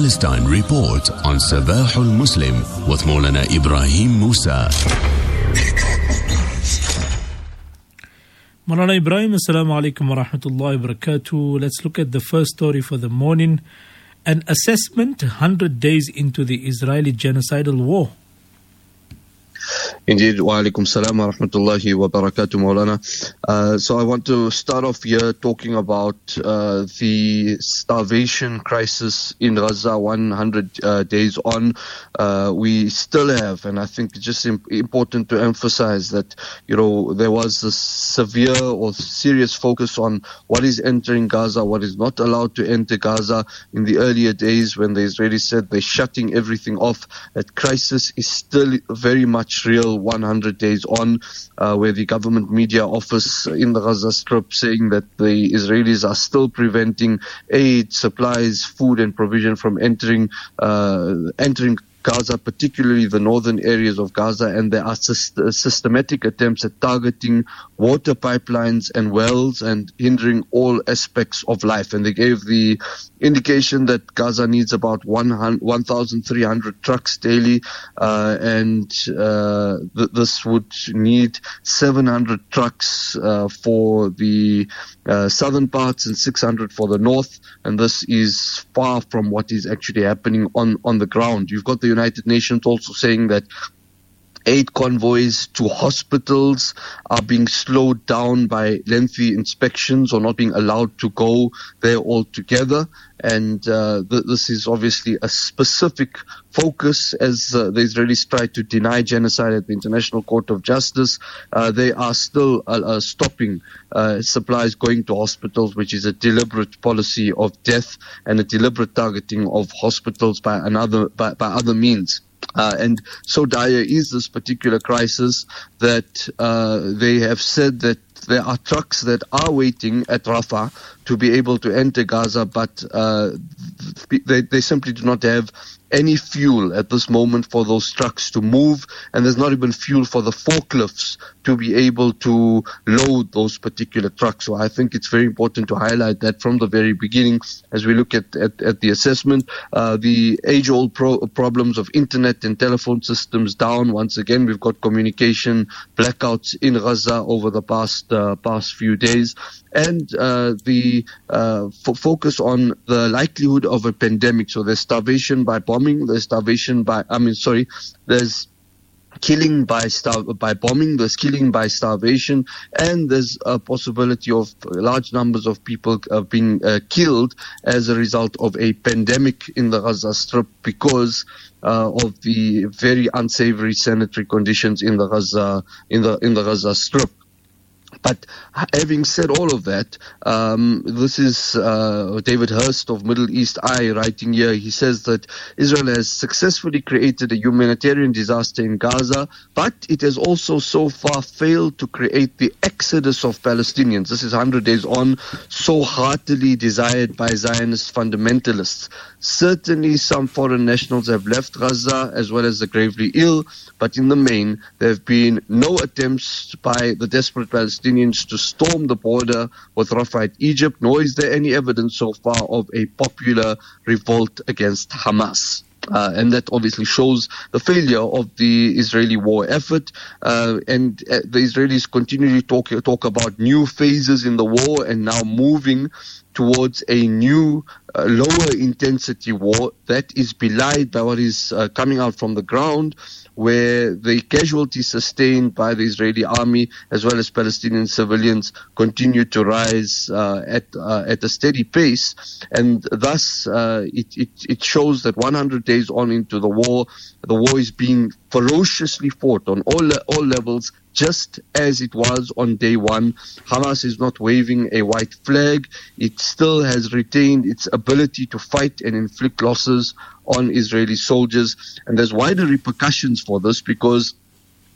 Palestine Report on Sabahul Muslim with Maulana Ebrahim Moosa. Maulana Ibrahim, Assalamu alaikum wa rahmatullahi wa barakatuh. Let's look at the first story for the morning. An assessment 100 days into the Israeli genocidal war. Indeed, wa alaikum salam wa rahmatullahi wa barakatuh, Maulana. Uh, so I want to start off here talking about uh, the starvation crisis in Gaza 100 uh, days on. Uh, we still have, and I think it's just imp- important to emphasize that, you know, there was a severe or serious focus on what is entering Gaza, what is not allowed to enter Gaza in the earlier days when the Israelis said they're shutting everything off. That crisis is still very much real 100 days on, uh, where the government media office in the Gaza Strip saying that the Israelis are still preventing aid, supplies, food, and provision from entering uh, entering Gaza, particularly the northern areas of Gaza, and there are syst- systematic attempts at targeting water pipelines and wells and hindering all aspects of life. And they gave the indication that Gaza needs about 1,300 trucks daily, uh, and uh, th- this would need 700 trucks uh, for the uh, southern parts and 600 for the north. And this is far from what is actually happening on, on the ground. You've got the United Nations also saying that aid convoys to hospitals are being slowed down by lengthy inspections or not being allowed to go there altogether. And uh, th- this is obviously a specific focus as uh, the Israelis try to deny genocide at the International Court of Justice. Uh, they are still uh, uh, stopping uh, supplies going to hospitals, which is a deliberate policy of death and a deliberate targeting of hospitals by another by, by other means. Uh, and so dire is this particular crisis that uh, they have said that there are trucks that are waiting at Rafah to be able to enter Gaza, but uh, they, they simply do not have any fuel at this moment for those trucks to move, and there's not even fuel for the forklifts to be able to load those particular trucks. So I think it's very important to highlight that from the very beginning as we look at, at, at the assessment. Uh, the age old pro- problems of internet and telephone systems down. Once again, we've got communication blackouts in Gaza over the past, uh, past few days. And uh, the f- focus on the likelihood of a pandemic. So there's starvation by bombing, there's starvation by, I mean, sorry, there's killing by star- by bombing, there's killing by starvation, and there's a possibility of large numbers of people uh, being uh, killed as a result of a pandemic in the Gaza Strip because uh, of the very unsavory sanitary conditions in the Gaza in the in the Gaza Strip. But having said all of that, um, this is uh, David Hearst of Middle East Eye writing here. He says that Israel has successfully created a humanitarian disaster in Gaza, but it has also so far failed to create the exodus of Palestinians. This is 100 days on, so heartily desired by Zionist fundamentalists. Certainly, some foreign nationals have left Gaza as well as the gravely ill, but in the main, there have been no attempts by the desperate Palestinians to storm the border with Rafah Egypt, nor is there any evidence so far of a popular revolt against Hamas. Uh, and that obviously shows the failure of the Israeli war effort. Uh, and uh, the Israelis continually talk talk about new phases in the war and now moving towards a new uh, lower intensity war that is belied by what is uh, coming out from the ground where the casualties sustained by the Israeli army as well as Palestinian civilians continue to rise uh, at uh, at a steady pace, and thus uh, it, it it shows that 100 days on into the war, the war is being ferociously fought on all all levels just as it was on day one. Hamas is not waving a white flag. It still has retained its ability to fight and inflict losses on Israeli soldiers. And there's wider repercussions for this because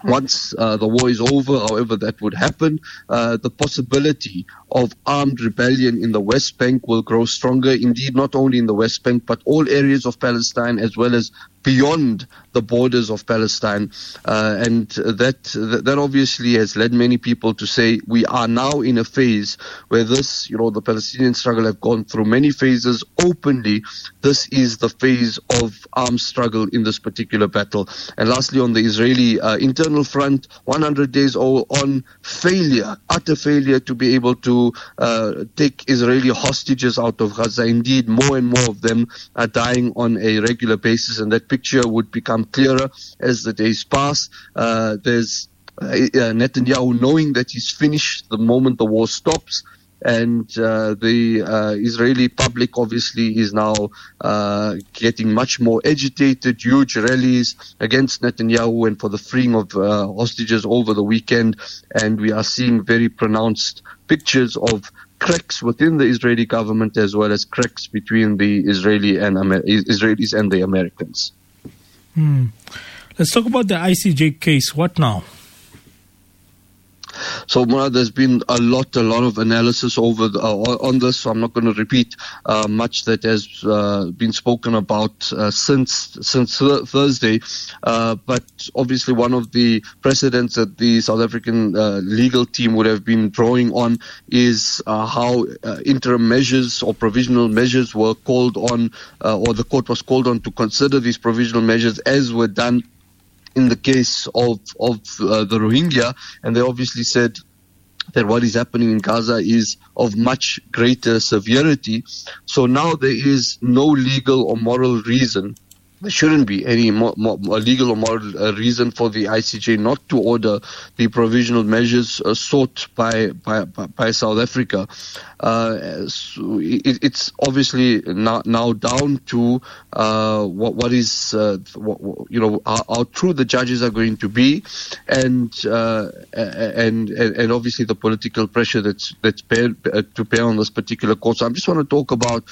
once uh, the war is over, however that would happen, uh, the possibility of armed rebellion in the West Bank will grow stronger. Indeed, not only in the West Bank, but all areas of Palestine as well as beyond the borders of Palestine, uh, and that that obviously has led many people to say we are now in a phase where this, you know, the Palestinian struggle have gone through many phases openly. This is the phase of armed struggle in this particular battle. And lastly, on the Israeli uh, internal front, 100 days old on failure, utter failure to be able to uh, take Israeli hostages out of Gaza. Indeed, more and more of them are dying on a regular basis, and that picture would become clearer as the days pass. Uh, there's uh, Netanyahu knowing that he's finished the moment the war stops. And uh, the uh, Israeli public obviously is now uh, getting much more agitated, huge rallies against Netanyahu and for the freeing of uh, hostages over the weekend. And we are seeing very pronounced pictures of cracks within the Israeli government as well as cracks between the Israeli and Amer- Israelis and the Americans. Hmm. Let's talk about the ICJ case. What now? So, Murad, there's been a lot, a lot of analysis over the, uh, on this. So I'm not going to repeat uh, much that has uh, been spoken about since since Thursday. Uh, but obviously, one of the precedents that the South African legal team would have been drawing on is how interim measures or provisional measures were called on, or the court was called on to consider these provisional measures as were done in the case of of uh, the Rohingya, and they obviously said that what is happening in Gaza is of much greater severity. So now there is no legal or moral reason there shouldn't be any legal or moral uh, reason for the ICJ not to order the provisional measures uh, sought by, by, by South Africa. Uh, so it, it's obviously now, now down to uh, what, what is uh, what, you know how, how, true the judges are going to be, and uh, and, and and obviously the political pressure that's that's bear, to bear on this particular court. So I just want to talk about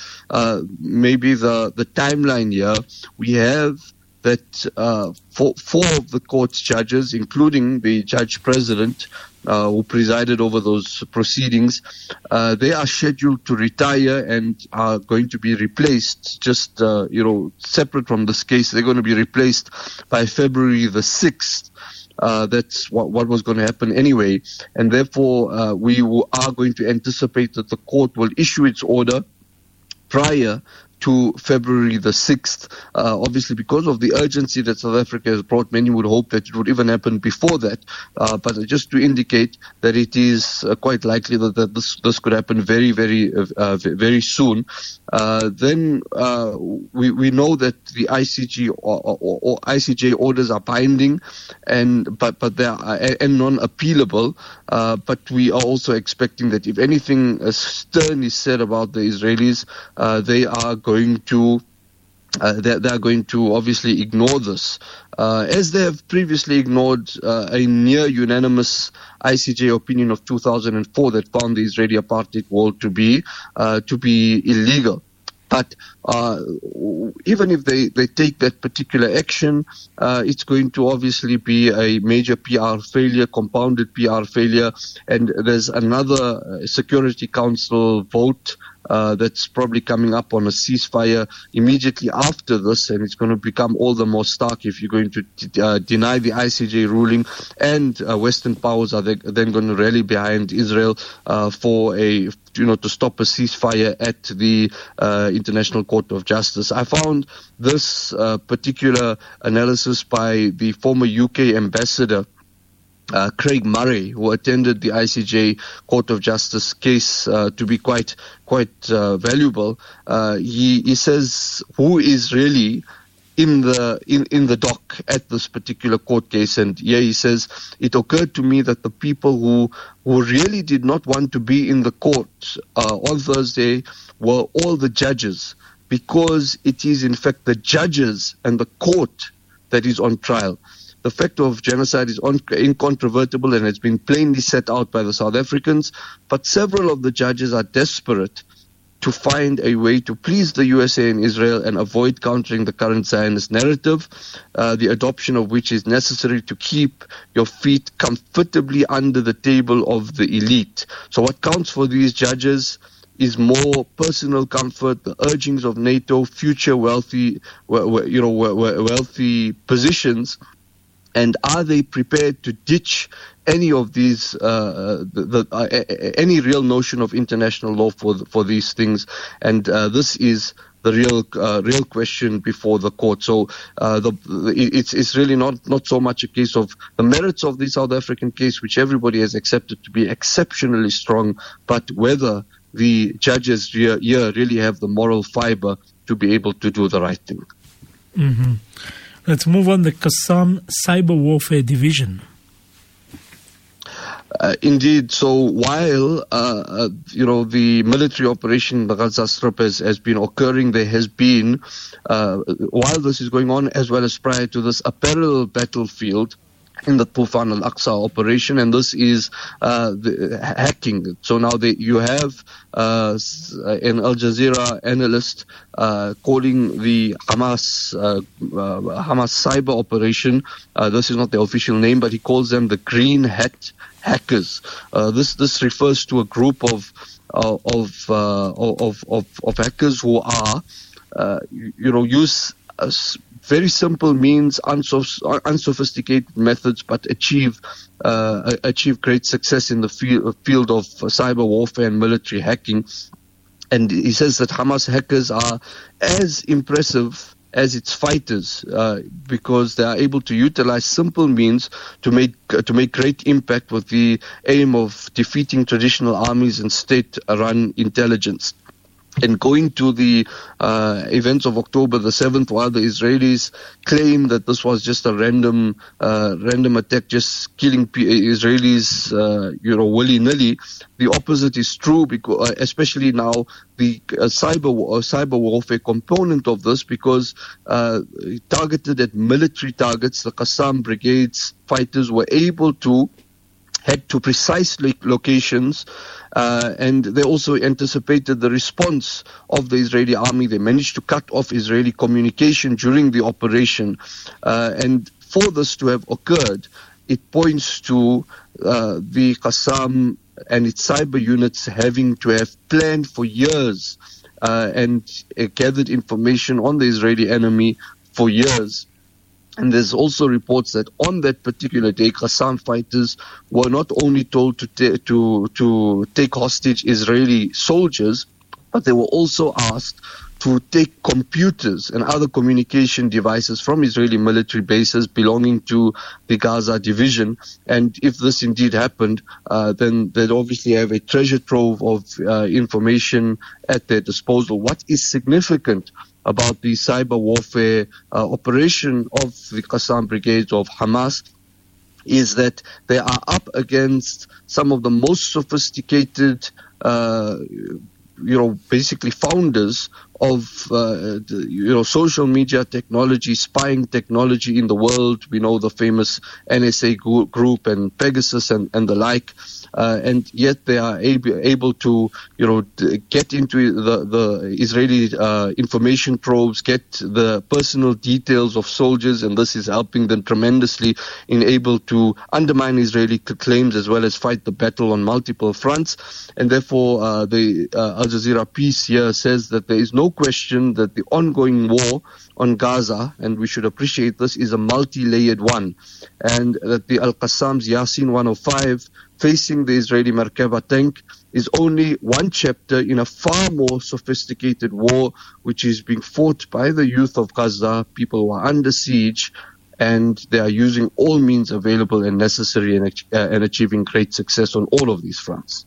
maybe the the timeline here. We have that uh, four, four, of the court's judges, including the judge president uh, who presided over those proceedings, uh, they are scheduled to retire and are going to be replaced. Just uh, you know, separate from this case, they're going to be replaced by February the sixth. Uh, that's what, what was going to happen anyway, and therefore uh, we are going to anticipate that the court will issue its order prior to February the 6th. Uh, obviously, because of the urgency that South Africa has brought, many would hope that it would even happen before that. Uh, but just to indicate that it is uh, quite likely that, that, this, this could happen very, very, uh, very soon. Uh, then uh, we, we know that the ICG or, or, or, ICJ orders are binding, and but but they are and non-appealable. but we are also expecting that if anything stern is said about the Israelis, they are going going to uh, they, they, are going to obviously ignore this, uh, as they have previously ignored uh, a near unanimous ICJ opinion of 2004 that found the Israeli apartheid wall to be uh, to be illegal. But uh, even if they, they take that particular action, uh, it's going to obviously be a major PR failure, compounded PR failure, and there's another Security Council vote uh, that's probably coming up on a ceasefire immediately after this, and it's going to become all the more stark if you're going to uh, deny the ICJ ruling, and uh, Western powers are then going to rally behind Israel uh, for a you know to stop a ceasefire at the uh, International Court of Justice. I found this particular analysis by the former UK ambassador uh, Craig Murray, who attended the ICJ Court of Justice case, uh, to be quite quite uh, valuable. Uh, he he says who is really in the in, in the dock at this particular court case, and yeah, he says it occurred to me that the people who who really did not want to be in the court uh, on Thursday were all the judges, because it is in fact the judges and the court that is on trial the fact of genocide is incontrovertible and it's been plainly set out by the South Africans, but several of the judges are desperate to find a way to please the USA and Israel and avoid countering the current Zionist narrative, uh, the adoption of which is necessary to keep your feet comfortably under the table of the elite. So, what counts for these judges? is more personal comfort, the urgings of NATO, future wealthy, you know, wealthy positions, and are they prepared to ditch any of these, uh, the, the, uh, any real notion of international law for for these things? And uh, this is the real uh, real question before the court. So uh, the, it's it's really not not so much a case of the merits of the South African case, which everybody has accepted to be exceptionally strong, but whether the judges here, here really have the moral fiber to be able to do the right thing. Mm-hmm. Let's move on. The Qassam Cyber Warfare Division. Uh, indeed. So while uh, uh, you know the military operation the Gaza Strip has, has been occurring, there has been uh, while this is going on, as well as prior to this, a parallel battlefield in the Tufan al-Aqsa operation, and this is uh, hacking. So now you have uh, an Al Jazeera analyst uh, calling the Hamas uh, uh, Hamas cyber operation. Uh, this is not the official name, but he calls them the Green Hat hackers. this this refers to a group of of of, of of hackers who are you know use very simple means, unsophisticated methods, but achieve uh, achieve great success in the field, field of cyber warfare and military hacking. And he says that Hamas hackers are as impressive as its fighters uh, because they are able to utilize simple means to make uh, to make great impact with the aim of defeating traditional armies and state-run intelligence and going to the uh, events of October the 7th, while the Israelis claim that this was just a random, uh, random attack, just killing Israelis, uh, you know, willy nilly, the opposite is true, because, uh, especially now the uh, cyber uh, cyber warfare component of this, because targeted at military targets, the Qassam brigades fighters were able to head to precise locations uh, and they also anticipated the response of the Israeli army. They managed to cut off Israeli communication during the operation. Uh, and for this to have occurred, it points to uh, the Qassam and its cyber units having to have planned for years uh, and uh, gathered information on the Israeli enemy for years and there's also reports that on that particular day, Qassam fighters were not only told to, ta- to, to take hostage Israeli soldiers, but they were also asked to take computers and other communication devices from Israeli military bases belonging to the Gaza division. And if this indeed happened, uh, then they'd obviously have a treasure trove of uh, information at their disposal. What is significant about the cyber warfare uh, operation of the Qassam brigades of Hamas is that they are up against some of the most sophisticated, uh, you know, basically founders of uh, you know social media technology, spying technology in the world. We know the famous NSA group and Pegasus and, and the like uh, and yet they are able, able to, you know, get into the, the Israeli uh, information probes, get the personal details of soldiers, and this is helping them tremendously in able to undermine Israeli claims as well as fight the battle on multiple fronts. And therefore, uh, the uh, Al Jazeera piece here says that there is no question that the ongoing war on Gaza, and we should appreciate this, is a multi-layered one, and that the Al Qassam's Yasin 105 facing the Israeli Merkava tank is only one chapter in a far more sophisticated war which is being fought by the youth of Gaza, people who are under siege, and they are using all means available and necessary and, uh, and achieving great success on all of these fronts.